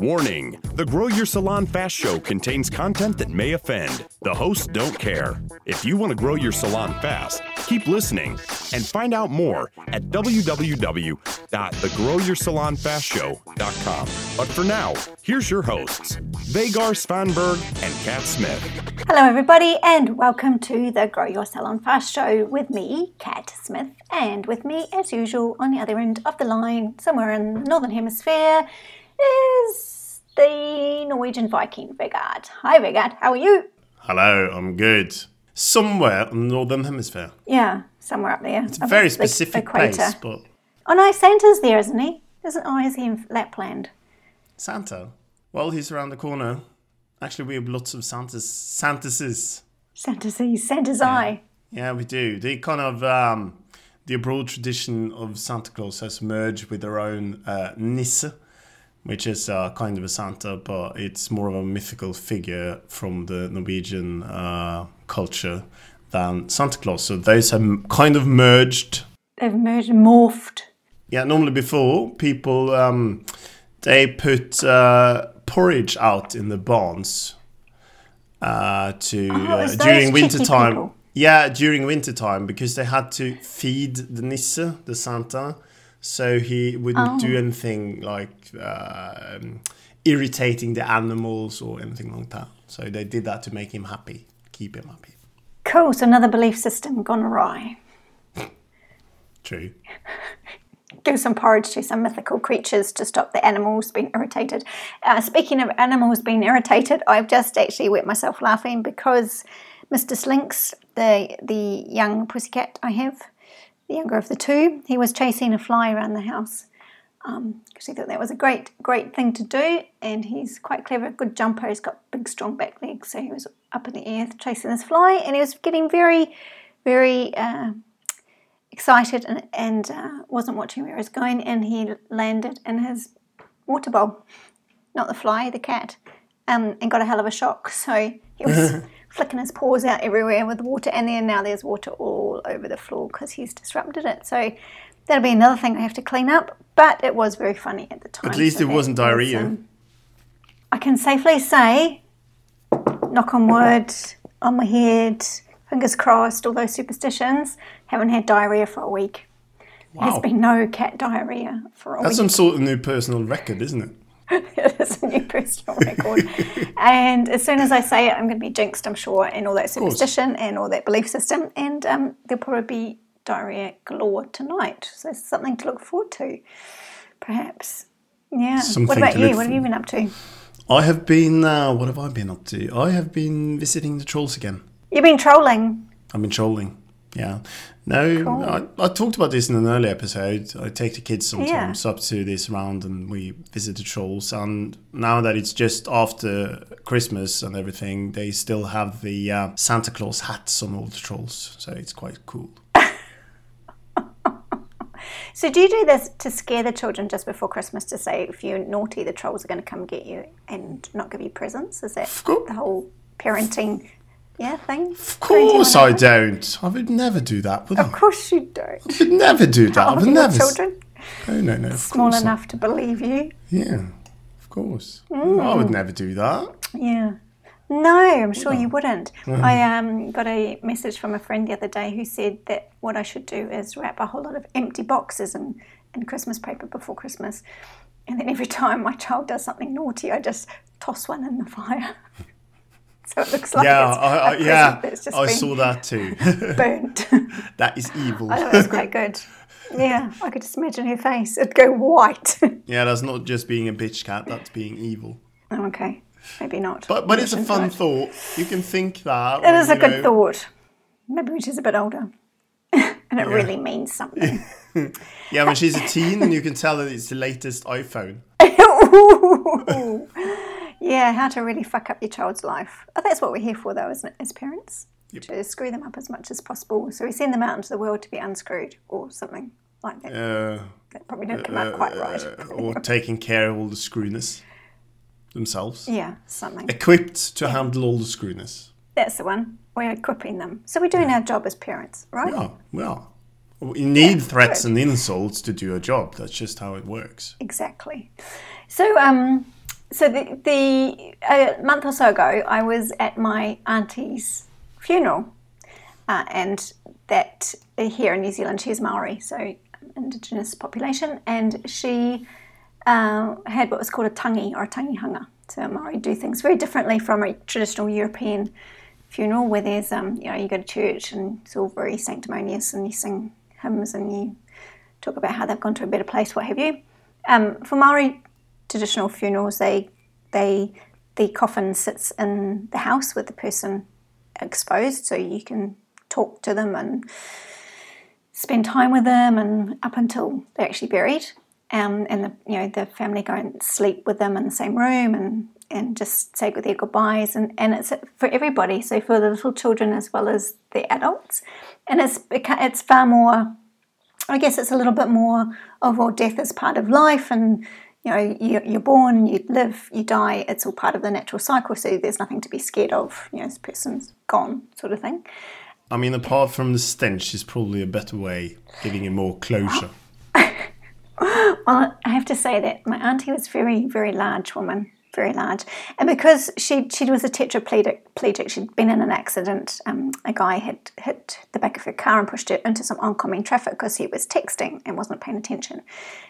Warning The Grow Your Salon Fast Show contains content that may offend. The hosts don't care. If you want to grow your salon fast, keep listening and find out more at www.thegrowyoursalonfastshow.com. But for now, here's your hosts, Vegard Svanberg and Kat Smith. Hello, everybody, and welcome to the Grow Your Salon Fast Show with me, Kat Smith, and with me, as usual, on the other end of the line, somewhere in the Northern Hemisphere, is the Norwegian Viking, Vegard. Hi, Vegard, how are you? Hello, I'm good. Somewhere in the northern hemisphere. Yeah, somewhere up there. It's a very specific place, but Oh no, Santa's there, isn't he? Isn't? Oh, is he in Lapland? Santa. Well, he's around the corner. Actually, we have lots of Santas. Santases. Santa's he's Santa's eye. Yeah, we do. The kind of um, the abroad tradition of Santa Claus has merged with their own uh, Nisse, which is uh, kind of a Santa, but it's more of a mythical figure from the Norwegian uh, culture than Santa Claus. So those have kind of merged. They've merged, morphed. Yeah, normally before people um, they put uh, porridge out in the barns uh, to Oh, uh, during winter time. people. Yeah, during winter time because they had to feed the Nisse, the Santa, so he wouldn't Oh. do anything like uh, um, irritating the animals or anything like that. So they did that to make him happy, keep him happy. Cool. So another belief system gone awry. True. give some porridge to some mythical creatures to stop the animals being irritated. Uh, speaking of animals being irritated, I've just actually wet myself laughing because Mr. Slinks, the the young pussycat I have, the younger of the two, he was chasing a fly around the house because he thought that was a great great thing to do, and he's quite clever, good jumper. He's got big strong back legs, so he was up in the air chasing this fly, and he was getting very very. Uh, excited and, and uh, wasn't watching where he was going, and he landed in his water bowl, not the fly, the cat, um, and got a hell of a shock. So he was flicking his paws out everywhere with water, and then now there's water all over the floor because he's disrupted it. So that'll be another thing I have to clean up. But it was very funny at the time. At least so it wasn't was, diarrhea. um, I can safely say, knock on wood, on my head, fingers crossed, all those superstitions, haven't had diarrhea for a week. Wow. There's been no cat diarrhea for a That's week. That's some sort of new personal record, isn't it? it is a new personal record. and as soon as I say it, I'm going to be jinxed, I'm sure, and all that superstition and all that belief system. And um, there'll probably be diarrhea galore tonight. So it's something to look forward to, perhaps. Yeah. Something what about you? What have you been up to? I have been. Uh, what have I been up to? I have been visiting the trolls again. You've been trolling. I've been trolling. Yeah. No, Cool. I, I talked about this in an earlier episode. I take the kids sometimes up to this round and we visit the trolls. And now that it's just after Christmas and everything, they still have the uh, Santa Claus hats on all the trolls. So it's quite cool. So do you do this to scare the children just before Christmas to say if you're naughty, the trolls are going to come get you and not give you presents? Is that the whole parenting, yeah, thing? Of course I don't. I would never do that, would I? Of course you don't. I would never do that. I would your never. children No, no, no. Of small course not. enough to believe you? Yeah, of course. I Mm. would never do that. Yeah. No, I'm sure you wouldn't. I um, got a message from a friend the other day who said that what I should do is wrap a whole lot of empty boxes in, in Christmas paper before Christmas. And then every time my child does something naughty, I just toss one in the fire. so it looks like Yeah, I, I, yeah. I saw that too. burnt. that is evil. I thought it was quite good. Yeah, I could just imagine her face. It'd go white. Yeah, that's not just being a bitch cat. That's being evil. Oh, okay, maybe not. But but it's a fun not. thought. You can think that. It when, is a good know- thought. Maybe when she's a bit older. and it really means something. Yeah, when she's a teen, and you can tell that it's the latest iPhone. Yeah, how to really fuck up your child's life. Oh, that's what we're here for, though, isn't it, as parents? To screw them up as much as possible. So we send them out into the world to be unscrewed or something like that. Uh, that probably didn't come out quite right. uh, or taking care of all the screwness themselves. yeah, something. Equipped to handle all the screwness. That's the one. We're equipping them. So we're doing our job as parents, right? Oh, well. You need threats and insults to do a job. That's just how it works. Exactly. So, um, so the, the a month or so ago, I was at my auntie's funeral, uh, and that here in New Zealand, she's Maori, so indigenous population, and she uh, had what was called a tangi or a tangihanga. So Maori do things very differently from a traditional European funeral, where there's um, you know you go to church and it's all very sanctimonious, and you sing hymns and you talk about how they've gone to a better place, what have you. Um, for Maori traditional funerals, they they the coffin sits in the house with the person exposed, so you can talk to them and spend time with them, and up until they're actually buried. Um, and the you know the family go and sleep with them in the same room and and just say their goodbyes and, and it's for everybody so for the little children as well as the adults and it's it's far more I guess it's a little bit more of well death is part of life and you know, you're born, you live, you die, it's all part of the natural cycle, so there's nothing to be scared of. You know, this person's gone, sort of thing. I mean, apart from the stench, is probably a better way, giving it more closure. well, I have to say that my auntie was very, very large woman very large. And because she she was a tetraplegic, she'd been in an accident. Um, a guy had hit the back of her car and pushed her into some oncoming traffic because he was texting and wasn't paying attention.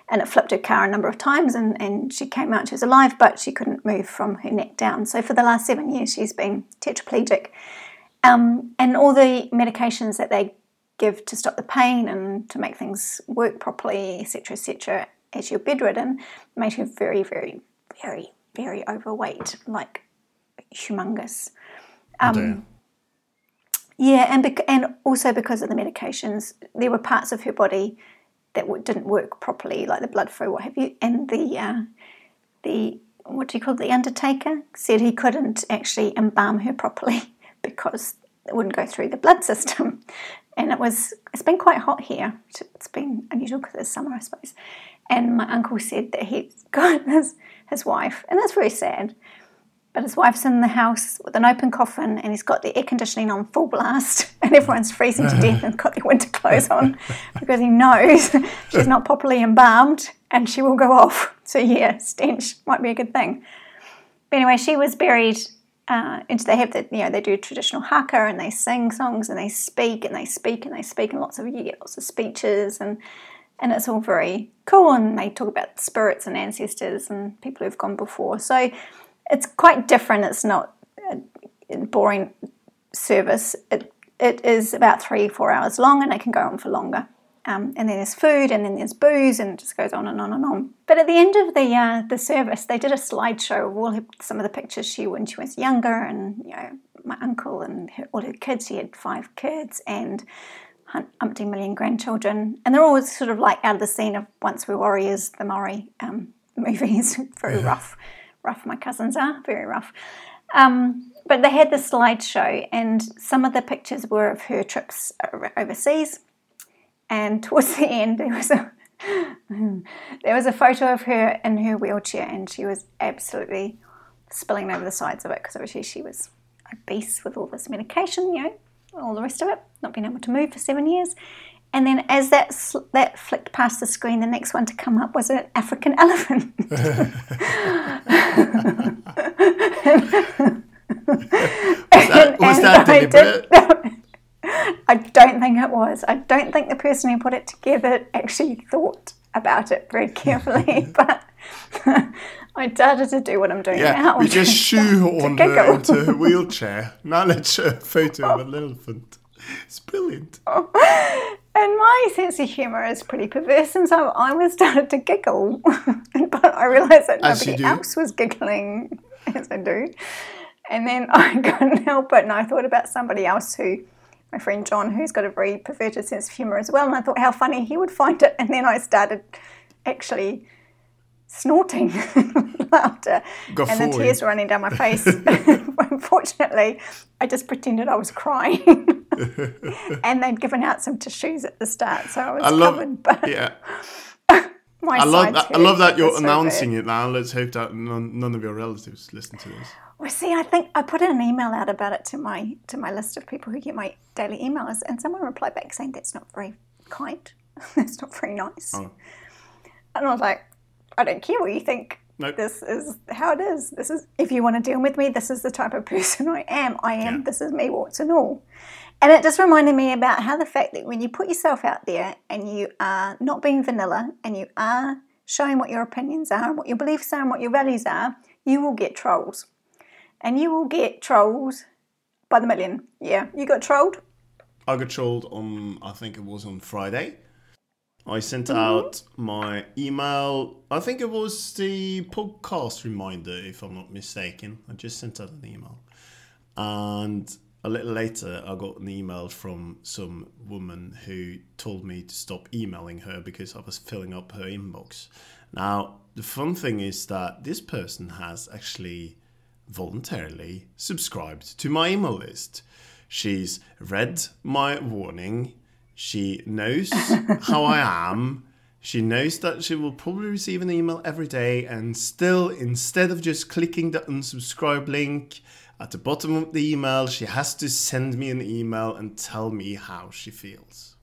And it flipped her car a number of times and, and she came out, she was alive, but she couldn't move from her neck down. So for the last seven years, she's been tetraplegic. Um, and all the medications that they give to stop the pain and to make things work properly, etc., etc., as you're bedridden, made her very, very, very very overweight, like humongous. Um, yeah, and bec- and also because of the medications, there were parts of her body that w- didn't work properly, like the blood flow, what have you. And the uh, the what do you call it? The undertaker said he couldn't actually embalm her properly because it wouldn't go through the blood system. And it was it's been quite hot here. It's been unusual because it's summer, I suppose. And my uncle said that he's got this his wife, and that's very sad. But his wife's in the house with an open coffin, and he's got the air conditioning on full blast, and everyone's freezing to death and got their winter clothes on because he knows she's not properly embalmed and she will go off. So yeah, stench might be a good thing. But anyway, she was buried. Uh, and they have the, you know, they do traditional haka and they sing songs and they speak and they speak and they speak and lots of you get lots of speeches and and it's all very cool and they talk about spirits and ancestors and people who've gone before. So it's quite different. It's not a boring service. It, it is about three four hours long and it can go on for longer. Um, and then there's food and then there's booze and it just goes on and on and on. But at the end of the uh, the service they did a slideshow of all her, some of the pictures she when she was younger and you know my uncle and her, all her kids. She had five kids and umpteen million grandchildren, and they're always sort of like out of the scene of Once Were Warriors, the Maori um, movies. very yeah. rough, rough. My cousins are very rough. Um, but they had the slideshow, and some of the pictures were of her trips overseas. And towards the end, there was a there was a photo of her in her wheelchair, and she was absolutely spilling over the sides of it because obviously she was obese with all this medication, you know, all the rest of it, not being able to move for seven years. And then as that sl- that flicked past the screen, the next one to come up was an African elephant. was that, was that deliberate? I don't think it was. I don't think the person who put it together actually thought about it very carefully, but I started to do what I'm doing yeah, now. We just shoehorned her into a wheelchair. Now let's show a photo of an elephant. It's brilliant. Oh, and my sense of humour is pretty perverse, and so I was started to giggle. but I realised that as nobody else was giggling, as I do. And then I couldn't help it, and I thought about somebody else who, my friend John, who's got a very perverted sense of humour as well, and I thought how funny he would find it. And then I started actually snorting laughter and the tears running down my face. Unfortunately, I just pretended I was crying. and they'd given out some tissues at the start, so I was I love, covered. But yeah. I love that. I love that you're announcing bad. it now. Let's hope that none, none of your relatives listen to this. Well, see, I think I put an email out about it to my to my list of people who get my daily emails, and someone replied back saying that's not very kind. that's not very nice. Oh. And I was like, I don't care what you think. Nope. This is how it is. This is if you want to deal with me, this is the type of person I am. I am. Yeah. This is me, warts and all. And it just reminded me about how the fact that when you put yourself out there and you are not being vanilla and you are showing what your opinions are, and what your beliefs are, and what your values are, you will get trolls. And you will get trolls by the million. Yeah, you got trolled. I got trolled on, I think it was on Friday. I sent mm-hmm. out my email. I think it was the podcast reminder, if I'm not mistaken. I just sent out an email. And a little later, I got an email from some woman who told me to stop emailing her because I was filling up her inbox. Now, the fun thing is that this person has actually voluntarily subscribed to my email list. She's read my warning. She knows how I am. She knows that she will probably receive an email every day, and still, instead of just clicking the unsubscribe link at the bottom of the email, she has to send me an email and tell me how she feels.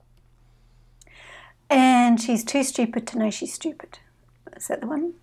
And she's too stupid to know she's stupid. Is that the one?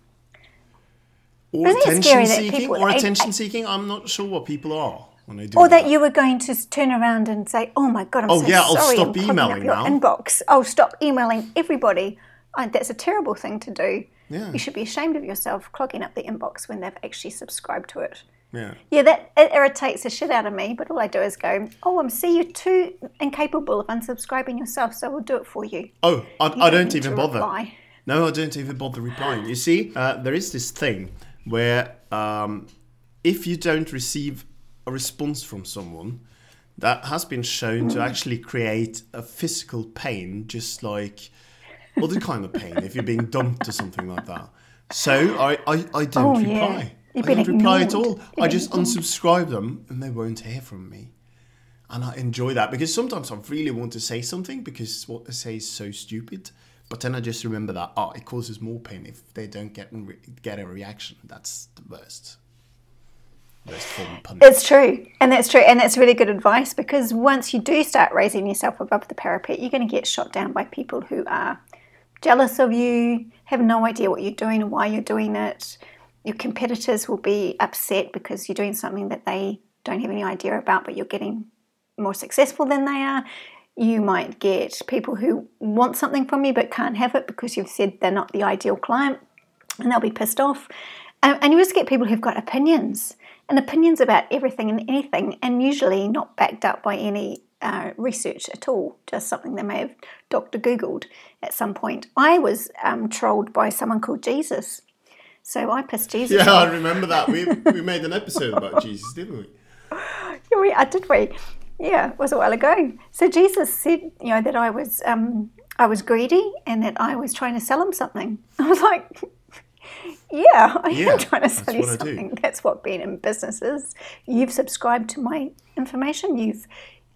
Or Isn't it attention scary that seeking, people- or I- attention I- seeking. I'm not sure what people are when they do Or that you were going to turn around and say, "Oh my god, I'm Oh, so yeah, I'll sorry, stop I'm clogging emailing up your now." inbox. Oh, stop emailing everybody." Oh, that's a terrible thing to do. Yeah. You should be ashamed of yourself clogging up the inbox when they've actually subscribed to it. Yeah. Yeah, that it irritates the shit out of me. But all I do is go, "Oh, I'm see you're too incapable of unsubscribing yourself, so we'll do it for you." Oh, I, You I don't need even bother. reply. No, I don't even bother replying. You see, uh, there is this thing where um, if you don't receive a response from someone, that has been shown to actually create a physical pain, just like other kind of pain if you're being dumped or something like that. So I, I, I don't Oh, reply. You've I don't reply at ignored. all. I just unsubscribe them and they won't hear from me. And I enjoy that because sometimes I really want to say something because what I say is so stupid. But then I just remember that oh, it causes more pain if they don't get re- get a reaction. That's the worst. Worst form of punishment. It's true, and that's true, and that's really good advice because once you do start raising yourself above the parapet, you're going to get shot down by people who are jealous of you, have no idea what you're doing why you're doing it. Your competitors will be upset because you're doing something that they don't have any idea about, but you're getting more successful than they are. You might get people who want something from you but can't have it because you've said they're not the ideal client and they'll be pissed off. And you just get people who've got opinions and opinions about everything and anything, and usually not backed up by any uh, research at all, just something they may have Dr. Googled at some point. I was um, trolled by someone called Jesus. So I pissed Jesus Yeah, I remember that. We, we made an episode about Jesus, didn't we? Yeah, we, uh, did we? Yeah, it was a while ago. So Jesus said, you know, that I was um, I was greedy and that I was trying to sell him something. I was like, yeah, I Yeah, am trying to sell you what I do. something. That's what being in business is. You've subscribed to my information. You've,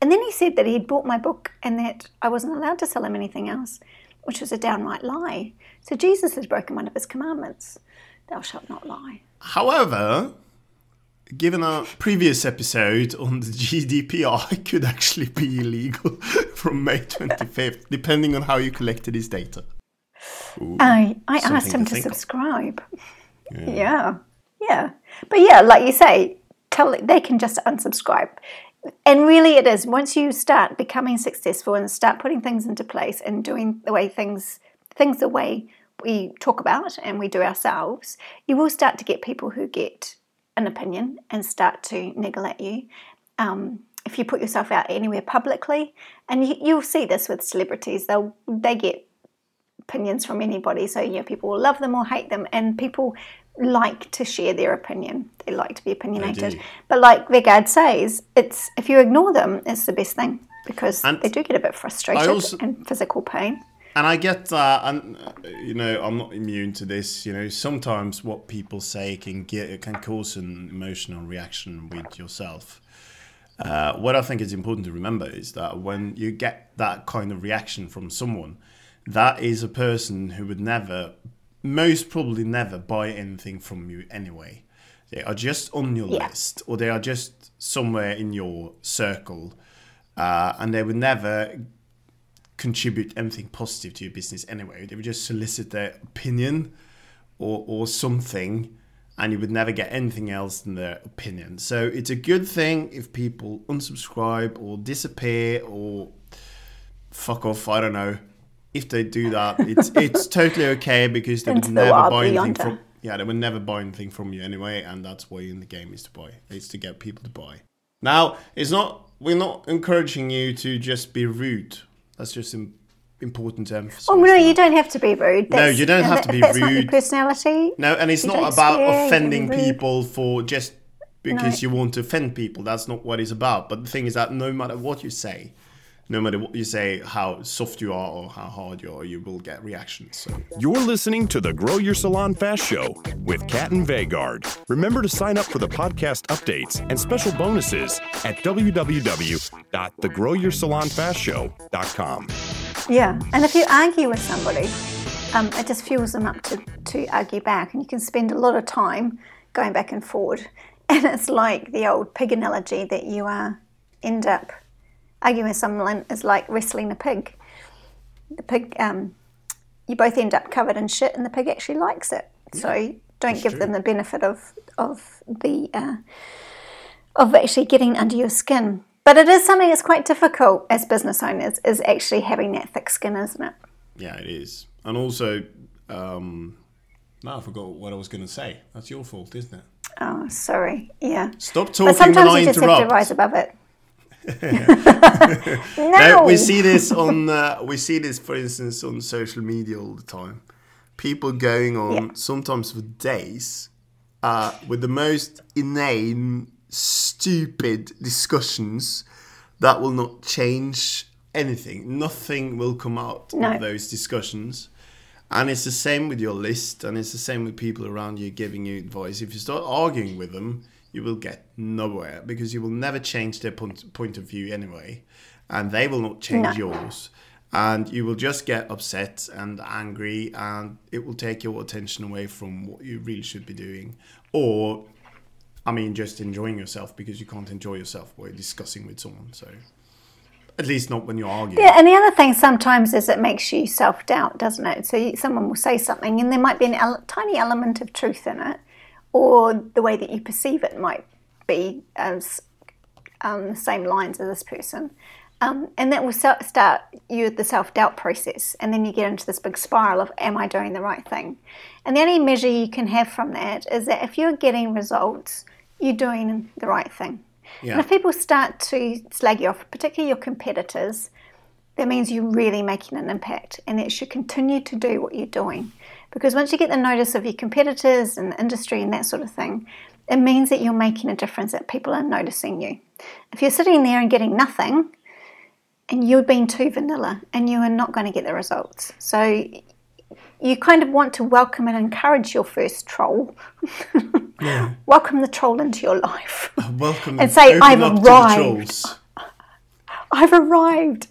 and then he said that he'd bought my book and that I wasn't allowed to sell him anything else, which was a downright lie. So Jesus has broken one of his commandments: "Thou shalt not lie." However, given our previous episode on the GDPR, it could actually be illegal from May 25th, depending on how you collected his data. I, I asked him to to, subscribe. Yeah. yeah, But yeah, like you say, tell they can just unsubscribe. And really, it is once you start becoming successful and start putting things into place and doing the way things things the way we talk about and we do ourselves, you will start to get people who get an opinion and start to niggle at you. Um, if you put yourself out anywhere publicly, and you, you'll see this with celebrities, they'll they get opinions from anybody. So, you know, people will love them or hate them, and people like to share their opinion. They like to be opinionated. But like Vegard says, it's if you ignore them, it's the best thing because And they do get a bit frustrated also- and physical pain. And I get that, and uh, you know, I'm not immune to this. You know, sometimes what people say can get can cause an emotional reaction with yourself. Uh, what I think is important to remember is that when you get that kind of reaction from someone, that is a person who would never, most probably never, buy anything from you anyway. They are just on your Yeah. list, or they are just somewhere in your circle, uh, and they would never contribute anything positive to your business anyway. They would just solicit their opinion or, or something, and you would never get anything else than their opinion. So it's a good thing if people unsubscribe or disappear or fuck off. I don't know. If they do that, it's it's totally okay because they would never buy anything from yeah they would never buy anything from you anyway, and that's why in the game is to buy. It's to get people to buy. Now it's not we're not encouraging you to just be rude. That's just im- important to emphasize. Oh no, that. you don't have to be rude. No, you don't have to be that's not your rude. personality. No, and it's You not about offending people for just because No. you want to offend people. That's not what it's about. But the thing is that no matter what you say, no matter what you say, how soft you are or how hard you are, you will get reactions. So You're listening to the Grow Your Salon Fast Show with Kat and Vegard. Remember to sign up for the podcast updates and special bonuses at www.thegrowyoursalonfastshow.com. Yeah, and if you argue with somebody, um, it just fuels them up to, to argue back, and you can spend a lot of time going back and forward. And it's like the old pig analogy that you uh, end up arguing with someone is like wrestling a pig. The pig, um, you both end up covered in shit, and the pig actually likes it. So don't give them the benefit of of the uh, of actually getting under your skin. But it is something that's quite difficult as business owners, is actually having that thick skin, isn't it? yeah, it is. And also, um, now I forgot what I was going to say. That's your fault, isn't it? Oh, sorry. Yeah. Stop But talking when sometimes you just have to rise above it. No, we see this on uh, we see this for instance on social media all the time. People going on Yeah. sometimes for days uh, with the most inane, stupid discussions that will not change anything. Nothing will come out No. of those discussions. And it's the same with your list, and it's the same with people around you giving you advice. If you start arguing with them, you will get nowhere because you will never change their point, point of view anyway, and they will not change No. yours. And you will just get upset and angry, and it will take your attention away from what you really should be doing. Or, I mean, just enjoying yourself because you can't enjoy yourself while discussing with someone. So, at least not when you're arguing. Yeah, and the other thing sometimes is it makes you self doubt, doesn't it? So you, someone will say something, and there might be a tiny element of truth in it, or the way that you perceive it might be as um, the same lines as this person. Um, and that will start you the self doubt process, and then you get into this big spiral of, Am I doing the right thing? And the only measure you can have from that is that if you're getting results, you're doing the right thing. Yeah. And if people start to slag you off, particularly your competitors, that means you're really making an impact and that you should continue to do what you're doing. Because once you get the notice of your competitors and the industry and that sort of thing, it means that you're making a difference, that people are noticing you. If you're sitting there and getting nothing, and you're being too vanilla and you are not going to get the results. So you kind of want to welcome and encourage your first troll. Yeah. welcome the troll into your life. Welcome And say, "I've up to the arrived." I've arrived.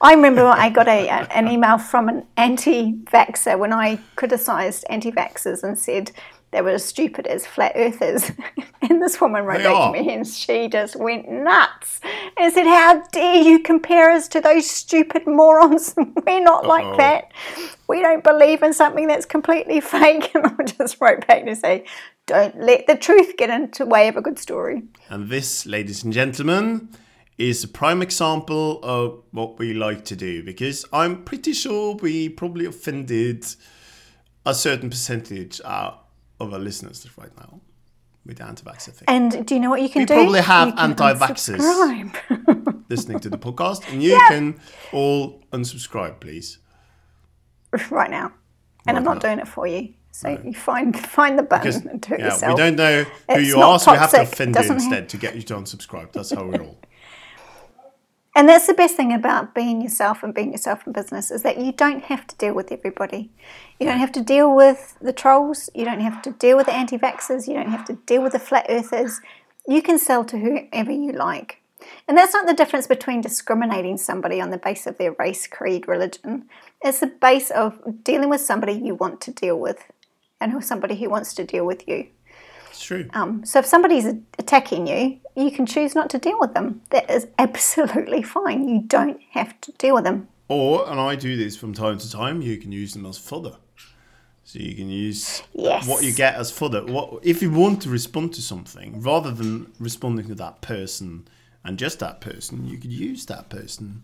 I remember I got a, an email from an anti vaxxer when I criticised anti vaxxers and said they were as stupid as flat earthers. and this woman wrote They back are. to me and she just went nuts and said, How dare you compare us to those stupid morons? We're not Uh-oh. like that. We don't believe in something that's completely fake. And I just wrote back to say, Don't let the truth get into the way of a good story. And this, ladies and gentlemen, is a prime example of what we like to do because I'm pretty sure we probably offended a certain percentage uh, of our listeners right now with the anti-vaxxer thing. And do you know what you can We do? We probably have anti-vaxxers. listening to the podcast, and you can all unsubscribe, please. right now, and I'm not now. doing it for you. So you find find the button Because and do it yeah, yourself. we don't know who It's you are, so we have to offend you instead to get you to unsubscribe. That's how we roll. And that's the best thing about being yourself and being yourself in business is that you don't have to deal with everybody. You don't have to deal with the trolls. You don't have to deal with the anti-vaxxers. You don't have to deal with the flat earthers. You can sell to whoever you like. And that's not the difference between discriminating somebody on the base of their race, creed, religion. It's the base of dealing with somebody you want to deal with and who- somebody who wants to deal with you. It's true. Um, so if somebody's attacking you, you can choose not to deal with them. That is absolutely fine. You don't have to deal with them. Or, and I do this from time to time, you can use them as fodder. So you can use Yes. what you get as fodder. What if you want to respond to something rather than responding to that person and just that person, you could use that person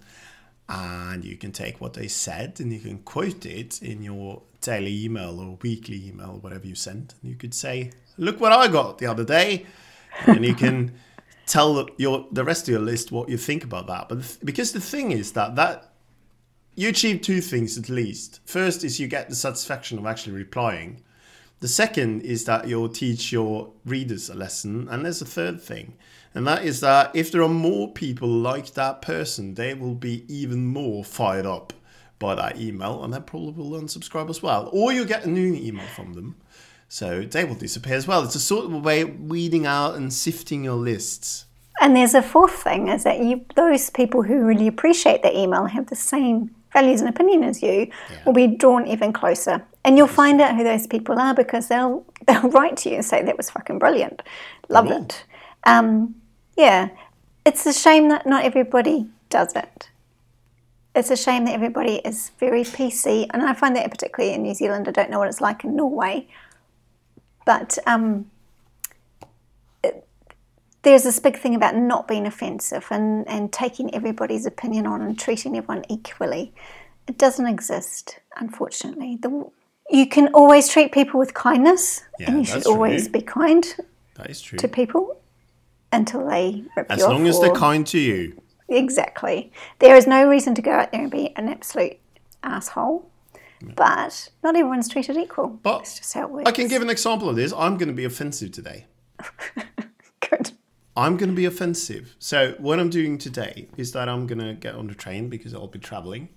and you can take what they said and you can quote it in your daily email or weekly email, whatever you send. And you could say, "Look what I got the other day," and you can tell your the rest of your list what you think about that. But th- because the thing is that that you achieve two things at least. First is you get the satisfaction of actually replying. The second is that you'll teach your readers a lesson. And there's a third thing, and that is that if there are more people like that person, they will be even more fired up by that email and they probably will unsubscribe as well. Or you'll get a new email from them. So they will disappear as well. It's a sort of a way of weeding out and sifting your lists. And there's a fourth thing is that you those people who really appreciate the email have the same values and opinion as you will be drawn even closer. And you'll find out who those people are because they'll they'll write to you and say that was fucking brilliant. Love will. it. Um, yeah. It's a shame that not everybody does it. It's a shame that everybody is very PC, and I find that particularly in New Zealand. I don't know what it's like in Norway, but um, there's this big thing about not being offensive and, and taking everybody's opinion on and treating everyone equally. It doesn't exist, unfortunately. The, you can always treat people with kindness, Yeah, and you should always true. be kind That is true. to people until they rip As you long off as they're kind to you. Exactly. There is no reason to go out there and be an absolute asshole, but not everyone's treated equal. But That's just how it works. I can give an example of this. I'm going to be offensive today. Good. I'm going to be offensive. So what I'm doing today is that I'm going to get on the train because I'll be traveling.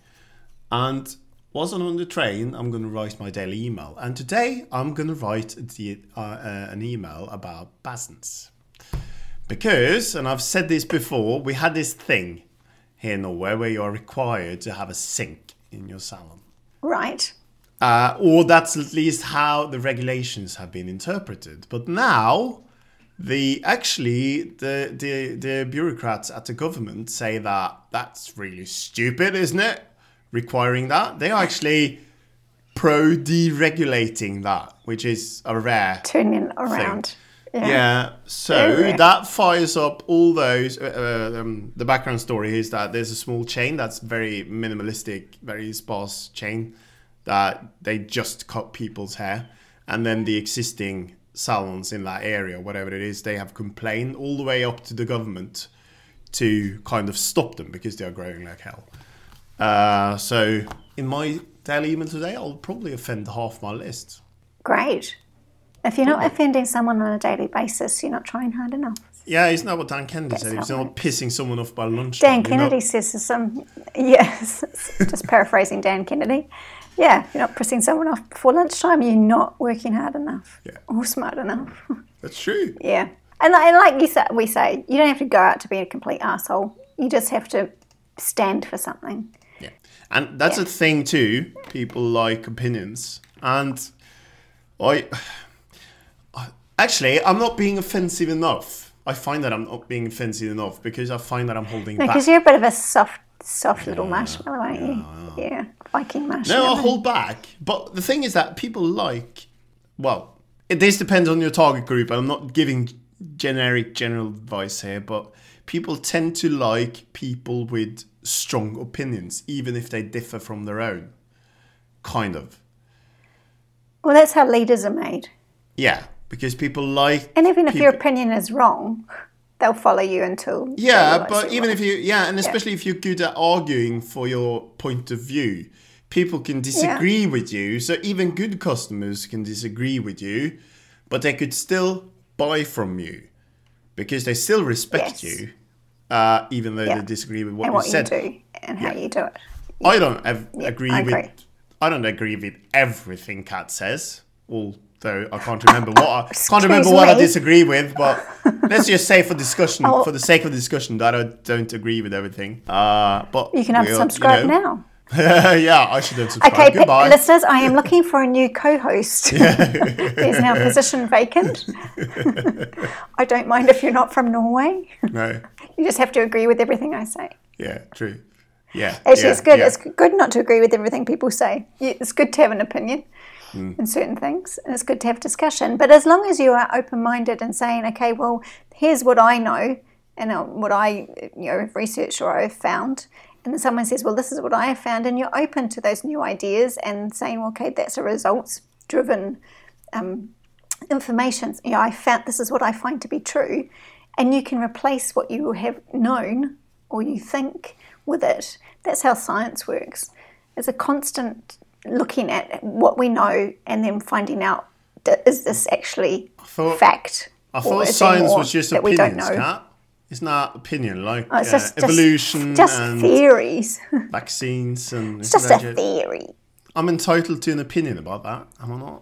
And whilst I'm on the train, I'm going to write my daily email. And today I'm going to write the, uh, uh, an email about basins. Because, and I've said this before, we had this thing here in Norway where you are required to have a sink in your salon. Right. Uh, or that's at least how the regulations have been interpreted. But now, the actually the the, the bureaucrats at the government say that that's really stupid, isn't it? Requiring that they are actually pro deregulating that, which is a rare Turning around. Yeah. So Very that fires up all those. Uh, um, the background story is that there's a small chain that's very minimalistic, very sparse chain that they just cut people's hair, and then the existing salons in that area, whatever it is, they have complained all the way up to the government to kind of stop them because they are growing like hell. Uh, so in my daily email today, I'll probably offend half my list. Great. If you're not offending someone on a daily basis, you're not trying hard enough. Yeah, isn't that what Dan Kennedy said? How it's not pissing someone off by lunchtime. Dan you're not- Kennedy says there's some, yes, just paraphrasing Dan Kennedy. Yeah, you're not pissing someone off before lunchtime, you're not working hard enough Yeah. or smart enough. That's true. yeah. And, and like you said, we say, you don't have to go out to be a complete asshole. You just have to stand for something. Yeah. And that's a thing too. People like opinions. And I actually I'm not being offensive enough. I find that I'm not being offensive enough because I find that I'm holding back. Because you're a bit of a soft, soft little marshmallow, aren't you? Yeah, Viking marshmallow. No, I hold back. But the thing is that people like, well, it, this depends on your target group. I'm not giving generic general advice here, but people tend to like people with strong opinions, even if they differ from their own. Kind of. Well, that's how leaders are made. Yeah, because people like. And even if your opinion is wrong, they'll follow you until. Yeah, but even wrong. if you, yeah, and especially if you're good at arguing for your point of view, people can disagree with you. So even good customers can disagree with you, but they could still buy from you because they still respect Yes. you, uh, even though Yeah. they disagree with what and you what you said. do and how you do it. I don't ev- agree I with. I don't agree with everything Kat says. Although I can't remember what I can't remember Excuse what I disagree with, but let's just say for discussion, Oh. for the sake of the discussion, that I don't agree with everything. Uh, but You can unsubscribe you know. now. yeah, I should unsubscribe. Okay, p- Goodbye. listeners, I am looking for a new co-host. There's now a position vacant. I don't mind if you're not from Norway. no, You just have to agree with everything I say. yeah, true. Yeah, Actually, yeah, it's good. yeah. It's good not to agree with everything people say. It's good to have an opinion. In certain things. And it's good to have discussion. But as long as you are open minded and saying, okay, well, here's what I know and uh, what I you know researched or I've found. And then someone says, well, this is what I have found, and you're open to those new ideas and saying, well, okay, that's a results driven um, information. You know, I found this is what I find to be true, and you can replace what you have known or you think with it. That's how science works. It's a constant looking at what we know and then finding out is this actually thought- fact? I or thought science was just that we don't opinions, know? Kat. It's not opinion, like Oh, it's uh, just, just- evolution just, and theories. vaccines and. It's just a theory. I'm entitled to an opinion about that, am I not?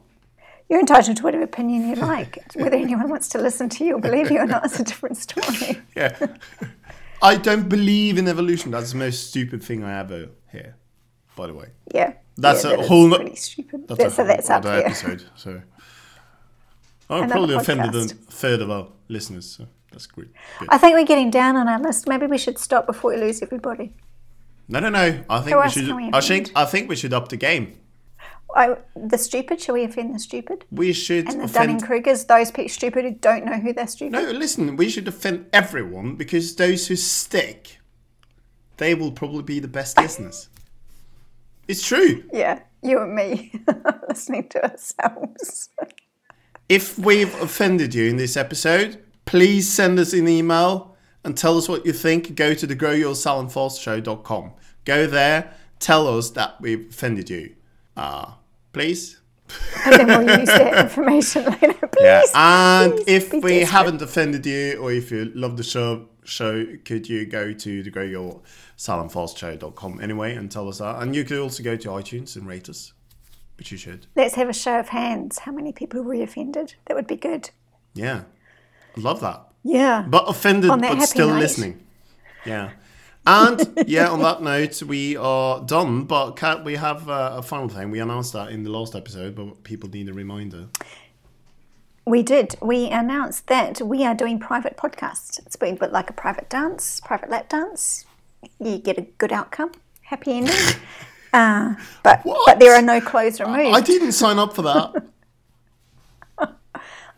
You're entitled to whatever opinion you like. Whether anyone wants to listen to you or believe you or not is a different story. Yeah. I don't believe in evolution. That's the most stupid thing I ever hear, by the way. Yeah. That's yeah, a that whole no- pretty stupid. That's That's, a that's whole up other episode. So I've Another probably offended a third of our listeners. So that's great. I think we're getting down on our list. Maybe we should stop before we lose everybody. No, no, no. I think Who we should. we I think. I think we should up the game. I, the stupid, shall we offend the stupid? We should And the offend. Dunning Krugers, those people stupid who don't know who they're stupid. No, listen. We should offend everyone because those who stick, they will probably be the best listeners. It's true. Yeah, you and me listening to ourselves. If we've offended you in this episode, please send us an email and tell us what you think. Go to the. Go there, tell us that we've offended you. Uh, please. and then we'll use that information later. Please. Yeah. And please if be we haven't offended you or if you love the show, show could you go to the growyoursalonfastshow.com anyway and tell us that. And you could also go to iTunes and rate us, which you should. Let's have a show of hands. How many people were offended? That would be good. Yeah. I love that. Yeah. but offended but still note. listening yeah and yeah on that note we are done but Kat, we have uh, a final thing we announced that in the last episode but people need a reminder We did. We announced that we are doing private podcasts. It's been a bit like a private dance, private lap dance. You get a good outcome, happy ending. Uh, but What? but there are no clothes removed. i didn't sign up for that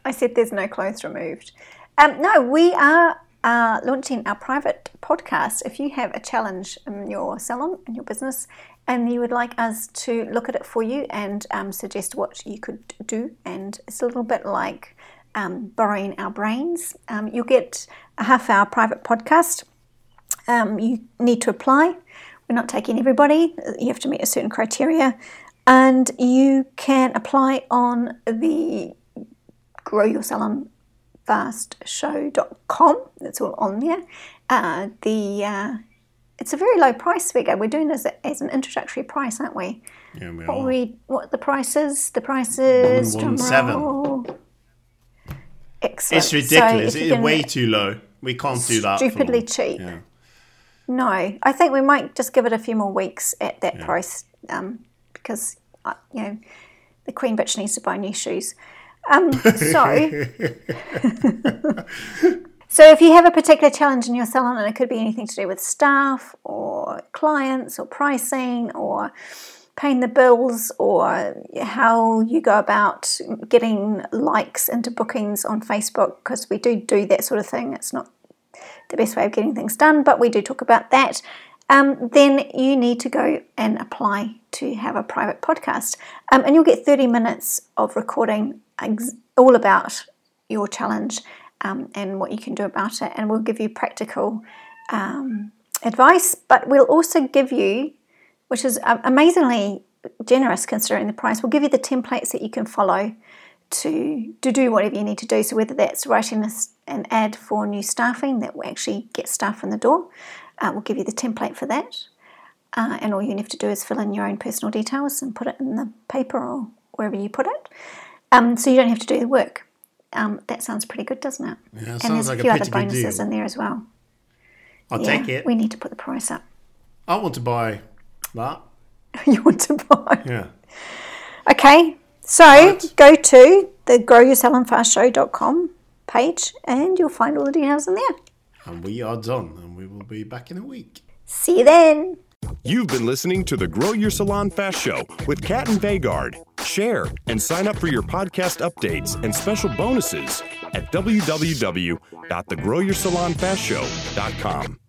I said there's no clothes removed. Um, no, we are uh, launching our private podcast. If you have a challenge in your salon, in your business, and you would like us to look at it for you and um, suggest what you could do, and it's a little bit like um, borrowing our brains, um, you'll get a half hour private podcast. Um, you need to apply. We're not taking everybody. You have to meet a certain criteria. And you can apply on the grow your salon Fast fastshow.com it's all on there uh, the uh, it's a very low price figure we're doing this as an introductory price aren't we yeah we what are. we what the price is the price is One, one, seven. excellent it's ridiculous you it's way too low we can't do that Stupidly cheap. yeah. No, I think we might just give it a few more weeks at that price um, because uh, you know the queen bitch needs to buy new shoes. Um, so, so if you have a particular challenge in your salon, and it could be anything to do with staff or clients or pricing or paying the bills or how you go about getting likes into bookings on Facebook, because we do do that sort of thing. It's not the best way of getting things done, but we do talk about that. Um, then you need to go and apply to have a private podcast. Um, and you'll get 30 minutes of recording ex- all about your challenge um, and what you can do about it. And we'll give you practical um, advice, but we'll also give you, which is um, amazingly generous considering the price, we'll give you the templates that you can follow to to do whatever you need to do. So whether that's writing a an ad for new staffing that will actually get staff in the door, uh, we'll give you the template for that. Uh, and all you have to do is fill in your own personal details and put it in the paper or wherever you put it. Um, so you don't have to do the work. Um, that sounds pretty good, doesn't it? Yeah, it and sounds there's like a a few other pretty good bonuses in there as well. i'll Yeah, take it We need to put the price up. i want to buy that you want to buy? yeah Okay, so Right. go to the growyoursalonfastshow.com page and you'll find all the details in there. and we are done and we will be back in a week See you then. You've been listening to the Grow Your Salon Fast Show with Kat and Vegard. Share and sign up for your podcast updates and special bonuses at www.thegrowyoursalonfastshow.com.